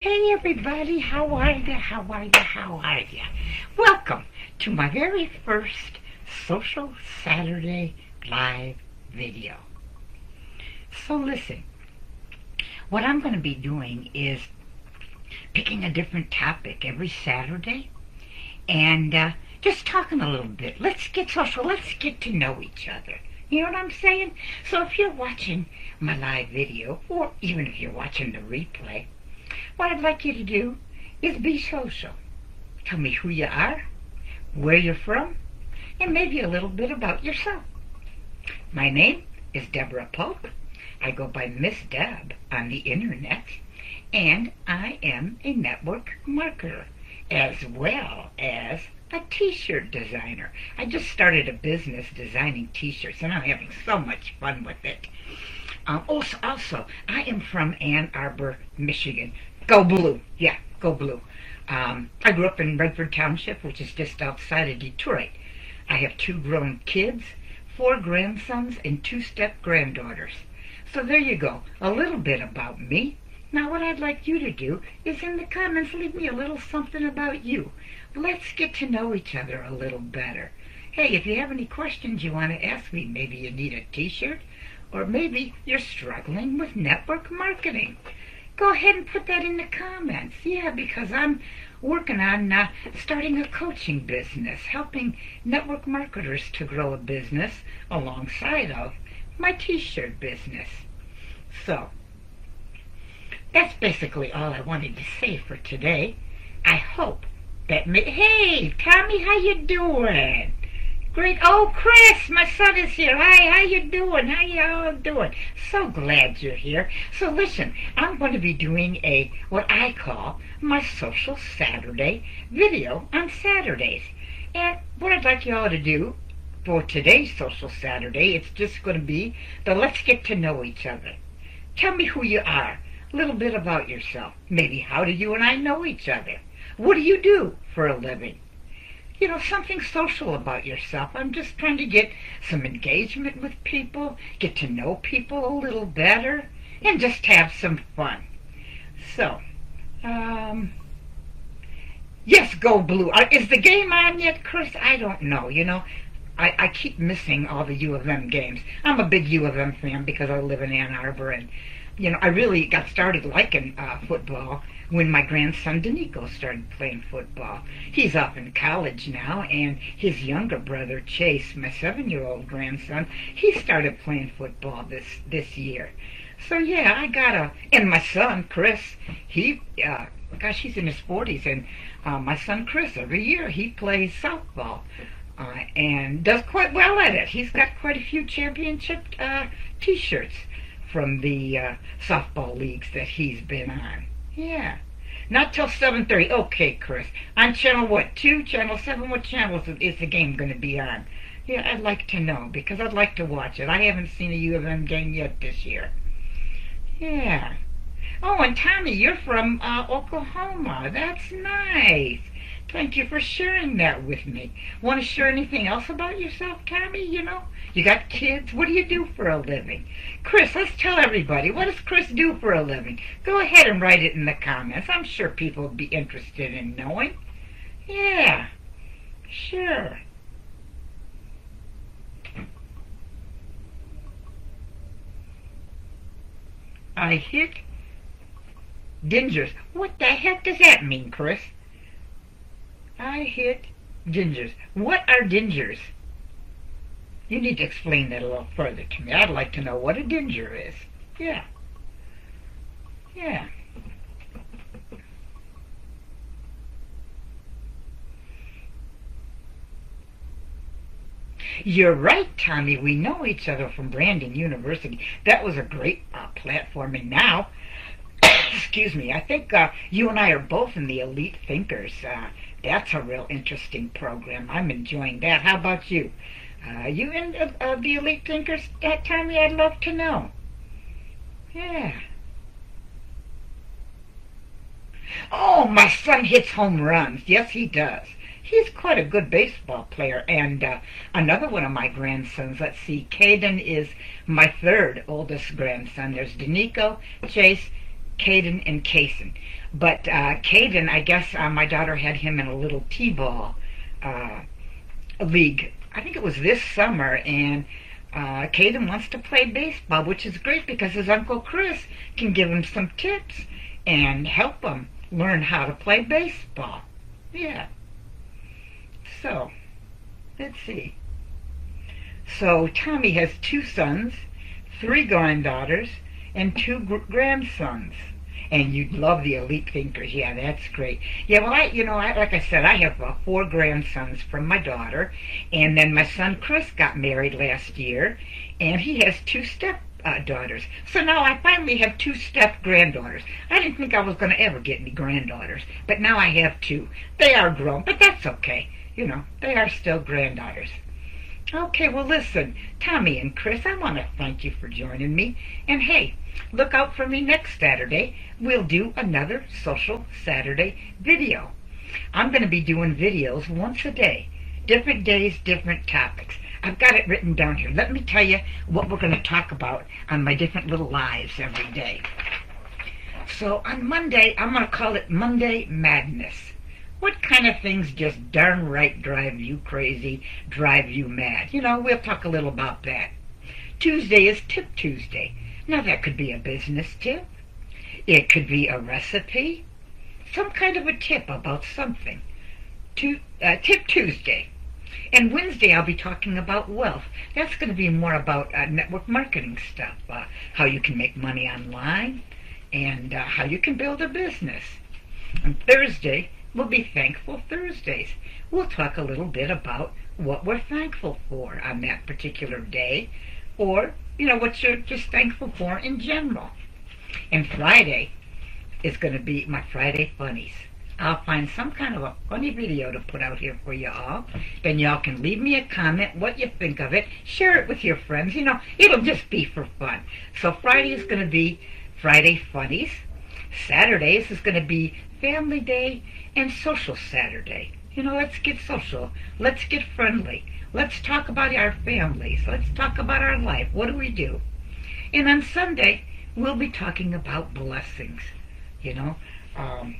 Hey everybody, how are you? How are you? How are you? Welcome to my very first Social Saturday live video. So listen, what I'm going to be doing is picking a different topic every Saturday and uh, just talking a little bit. Let's get social. Let's get to know each other. You know what I'm saying? So if you're watching my live video, or even if you're watching the replay, what I'd like you to do is be social. Tell me who you are, where you're from, and maybe a little bit about yourself. My name is Deborah Pope. I go by Miss Deb on the internet, and I am a network marketer as well as a t-shirt designer. I just started a business designing t-shirts, and I'm having so much fun with it. Um, also, also, I am from Ann Arbor, Michigan, Go blue. Yeah, go blue. Um, I grew up in Redford Township, which is just outside of Detroit. I have two grown kids, four grandsons, and two step granddaughters. So there you go, a little bit about me. Now what I'd like you to do is in the comments leave me a little something about you. Let's get to know each other a little better. Hey, if you have any questions you want to ask me, maybe you need a t-shirt, or maybe you're struggling with network marketing go ahead and put that in the comments. Yeah, because I'm working on uh, starting a coaching business, helping network marketers to grow a business alongside of my t-shirt business. So, that's basically all I wanted to say for today. I hope that... hey, Tommy, how you doing? Great. Oh, Chris, my son is here. Hi, how you doing? How you all doing? So glad you're here. So listen, I'm going to be doing a, what I call my Social Saturday video on Saturdays. And what I'd like you all to do for today's Social Saturday, it's just going to be the let's get to know each other. Tell me who you are, a little bit about yourself. Maybe how do you and I know each other? What do you do for a living? You know, something social about yourself. I'm just trying to get some engagement with people, get to know people a little better, and just have some fun. So, um, yes, go blue. Is the game on yet, Chris? I don't know. You know, I, I keep missing all the U of M games. I'm a big U of M fan because I live in Ann Arbor, and you know, I really got started liking uh, football when my grandson Danico started playing football. He's off in college now, and his younger brother Chase, my seven-year-old grandson, he started playing football this this year. So yeah, I got a and my son Chris, he uh, gosh, he's in his forties, and uh, my son Chris every year he plays softball. Uh, and does quite well at it. He's got quite a few championship uh, T-shirts from the uh, softball leagues that he's been on. Yeah. Not till 7.30. Okay, Chris. On channel what? 2? Channel 7? What channel is the game going to be on? Yeah, I'd like to know because I'd like to watch it. I haven't seen a U of M game yet this year. Yeah. Oh, and Tommy, you're from uh, Oklahoma. That's nice. Thank you for sharing that with me. Want to share anything else about yourself, Tommy? You know, you got kids. What do you do for a living? Chris, let's tell everybody. What does Chris do for a living? Go ahead and write it in the comments. I'm sure people would be interested in knowing. Yeah, sure. I hit dingers. What the heck does that mean, Chris? I hit dingers. What are dingers? You need to explain that a little further to me. I'd like to know what a dinger is. Yeah. Yeah. You're right, Tommy. We know each other from Brandon University. That was a great uh, platform. And now, excuse me, I think uh, you and I are both in the Elite Thinkers. Uh, that's a real interesting program. I'm enjoying that. How about you? Uh, you in uh, the Elite Thinkers that Tommy? I'd love to know. Yeah. Oh, my son hits home runs. Yes, he does. He's quite a good baseball player. And uh, another one of my grandsons, let's see, Caden is my third oldest grandson. There's Danico, Chase, Caden and Kaysen. But uh, Caden, I guess uh, my daughter had him in a little t-ball uh, league. I think it was this summer, and uh, Caden wants to play baseball, which is great because his uncle Chris can give him some tips and help him learn how to play baseball. Yeah. So, let's see. So Tommy has two sons, three granddaughters, and two gr- grandsons. And you'd love the elite thinkers. Yeah, that's great. Yeah, well, I, you know, I, like I said, I have uh, four grandsons from my daughter, and then my son Chris got married last year, and he has two step uh, daughters. So now I finally have two step granddaughters. I didn't think I was going to ever get any granddaughters, but now I have two. They are grown, but that's okay. You know, they are still granddaughters. Okay, well, listen, Tommy and Chris, I want to thank you for joining me. And hey, look out for me next Saturday. We'll do another Social Saturday video. I'm going to be doing videos once a day, different days, different topics. I've got it written down here. Let me tell you what we're going to talk about on my different little lives every day. So on Monday, I'm going to call it Monday Madness. What kind of things just darn right drive you crazy, drive you mad? You know, we'll talk a little about that. Tuesday is Tip Tuesday. Now, that could be a business tip. It could be a recipe. Some kind of a tip about something. To, uh, tip Tuesday. And Wednesday, I'll be talking about wealth. That's going to be more about uh, network marketing stuff, uh, how you can make money online, and uh, how you can build a business. On Thursday, will be Thankful Thursdays. We'll talk a little bit about what we're thankful for on that particular day, or, you know, what you're just thankful for in general. And Friday is going to be my Friday Funnies. I'll find some kind of a funny video to put out here for you all. Then y'all can leave me a comment, what you think of it. Share it with your friends. You know, it'll just be for fun. So Friday is going to be Friday Funnies. Saturdays is going to be Family Day and Social Saturday. You know, let's get social. Let's get friendly. Let's talk about our families. Let's talk about our life. What do we do? And on Sunday, we'll be talking about blessings. You know, um,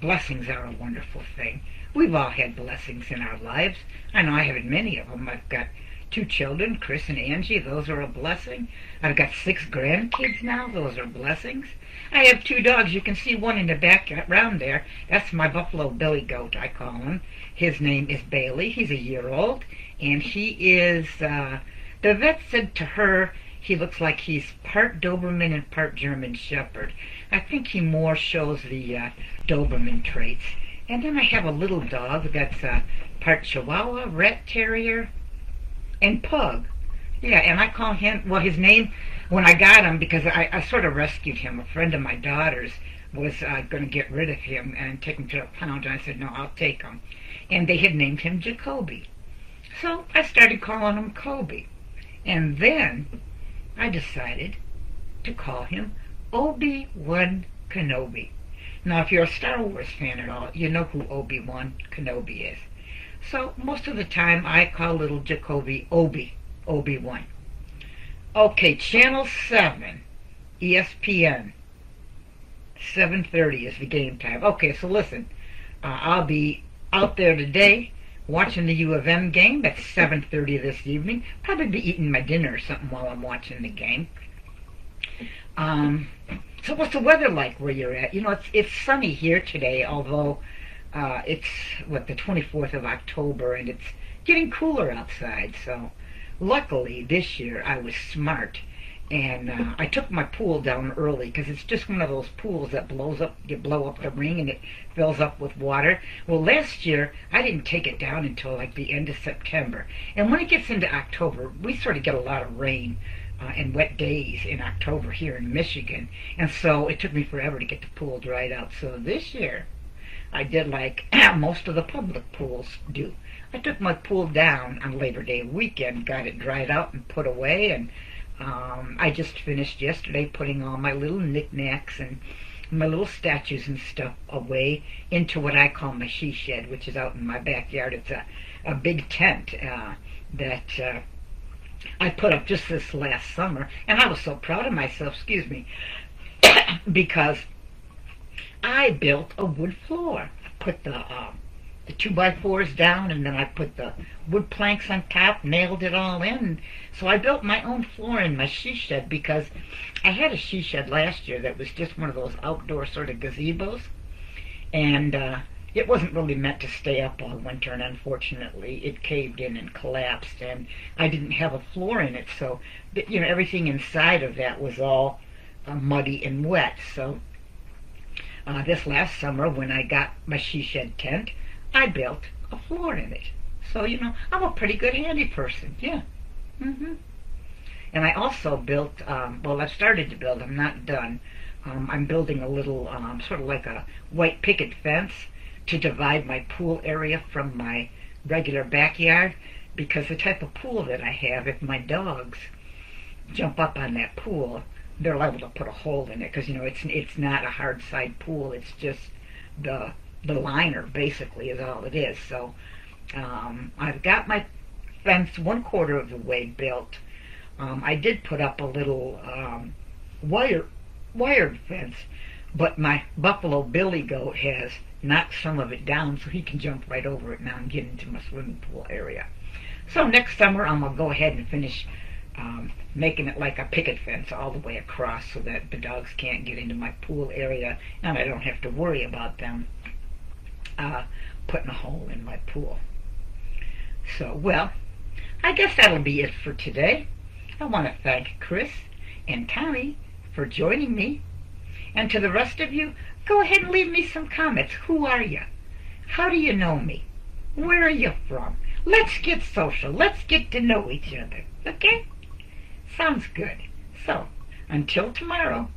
blessings are a wonderful thing. We've all had blessings in our lives. I know I have had many of them. I've got two children, Chris and Angie. Those are a blessing. I've got six grandkids now. Those are blessings. I have two dogs. You can see one in the background there. That's my Buffalo Billy Goat, I call him. His name is Bailey. He's a year old. And he is, uh, the vet said to her, he looks like he's part Doberman and part German Shepherd. I think he more shows the uh, Doberman traits. And then I have a little dog that's uh, part Chihuahua, Rat Terrier, and Pug. Yeah, and I call him, well, his name, when I got him, because I, I sort of rescued him, a friend of my daughter's was uh, going to get rid of him and take him to a pound, and I said, no, I'll take him. And they had named him Jacoby. So I started calling him Kobe. And then I decided to call him Obi-Wan Kenobi. Now, if you're a Star Wars fan at all, you know who Obi-Wan Kenobi is. So most of the time I call little Jacoby Obi, Obi-Wan. Okay, Channel 7, ESPN, 7.30 is the game time. Okay, so listen, uh, I'll be out there today watching the U of M game. That's 7.30 this evening. Probably be eating my dinner or something while I'm watching the game. Um, so what's the weather like where you're at? You know, it's, it's sunny here today, although uh, it's, what, the 24th of October, and it's getting cooler outside. So luckily this year I was smart and uh, I took my pool down early because it's just one of those pools that blows up, you blow up the ring and it fills up with water. Well, last year I didn't take it down until like the end of September, and when it gets into October, we sort of get a lot of rain uh, and wet days in October here in Michigan, and so it took me forever to get the pool dried out. So this year I did like most of the public pools do. I took my pool down on Labor Day weekend, got it dried out and put away, and um, I just finished yesterday putting all my little knickknacks and my little statues and stuff away into what I call my she shed, which is out in my backyard. It's a, a big tent uh, that uh, I put up just this last summer, and I was so proud of myself, excuse me, because I built a wood floor. I put the um, the two by fours down, and then I put the wood planks on top, nailed it all in. So I built my own floor in my she shed because I had a she shed last year that was just one of those outdoor sort of gazebos, and uh, it wasn't really meant to stay up all winter. And unfortunately, it caved in and collapsed, and I didn't have a floor in it, so you know everything inside of that was all uh, muddy and wet. So. Uh, this last summer, when I got my she shed tent, I built a floor in it. So, you know, I'm a pretty good handy person. Yeah. hmm And I also built, um, well, I've started to build, I'm not done. Um, I'm building a little, um, sort of like a white picket fence to divide my pool area from my regular backyard because the type of pool that I have, if my dogs jump up on that pool, they're liable to put a hole in it because, you know, it's, it's not a hard side pool. It's just the the liner basically is all it is. So um, I've got my fence one quarter of the way built. Um, I did put up a little um, wire wired fence, but my Buffalo Billy goat has knocked some of it down so he can jump right over it now and get into my swimming pool area. So next summer I'm to go ahead and finish um, making it like a picket fence all the way across so that the dogs can't get into my pool area and I don't have to worry about them uh, putting a hole in my pool. So, well, I guess that'll be it for today. I want to thank Chris and Tommy for joining me. And to the rest of you, go ahead and leave me some comments. Who are you? How do you know me? Where are you from? Let's get social. Let's get to know each other. Okay? Sounds good. So, until tomorrow,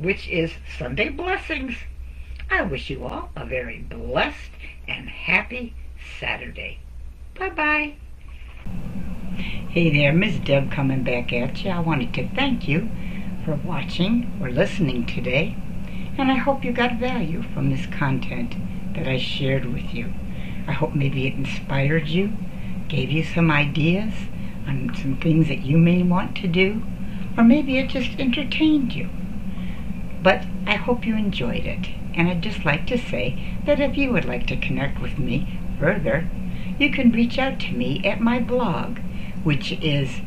which is Sunday Blessings. I wish you all a very blessed and happy Saturday. Bye-bye. Hey there, Miss Deb coming back at you. I wanted to thank you for watching or listening today, and I hope you got value from this content that I shared with you. I hope maybe it inspired you, gave you some ideas on some things that you may want to do, or maybe it just entertained you. But I hope you enjoyed it. And I'd just like to say that if you would like to connect with me further, you can reach out to me at my blog, which is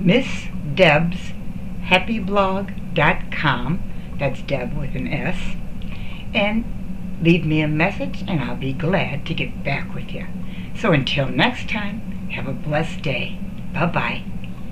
missdebshappyblog.com. That's Deb with an S. And leave me a message, and I'll be glad to get back with you. So until next time, have a blessed day. Bye bye.